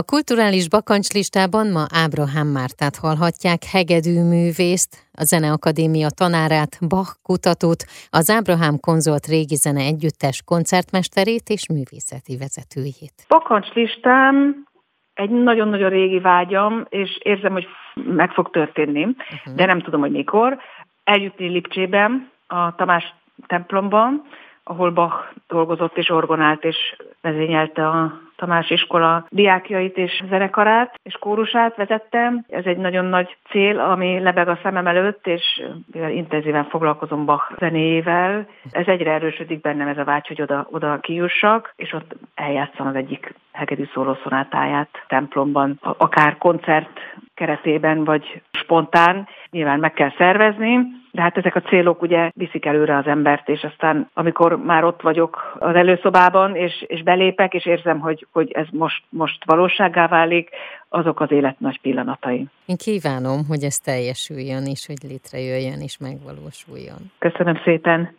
A kulturális bakancslistában ma Ábrahám Mártát hallhatják, hegedű művészt, a Zeneakadémia tanárát, Bach kutatót, az Ábrahám konzolt régi zene együttes koncertmesterét és művészeti vezetőjét. Bakancslistám egy nagyon-nagyon régi vágyam, és érzem, hogy meg fog történni, uh-huh. de nem tudom, hogy mikor. Eljutni Lipcsében, a Tamás templomban, ahol Bach dolgozott és orgonált és vezényelte a Tamás iskola diákjait és zenekarát és kórusát vezettem. Ez egy nagyon nagy cél, ami lebeg a szemem előtt, és mivel intenzíven foglalkozom Bach zenéjével, ez egyre erősödik bennem ez a vágy, hogy oda, oda kijussak, és ott eljátszom az egyik hegedű szólószonátáját templomban, akár koncert keretében, vagy spontán. Nyilván meg kell szervezni, de hát ezek a célok ugye viszik előre az embert, és aztán amikor már ott vagyok az előszobában, és, és belépek, és érzem, hogy, hogy ez most, most valóságá válik, azok az élet nagy pillanatai. Én kívánom, hogy ez teljesüljön, és hogy létrejöjjön, és megvalósuljon. Köszönöm szépen.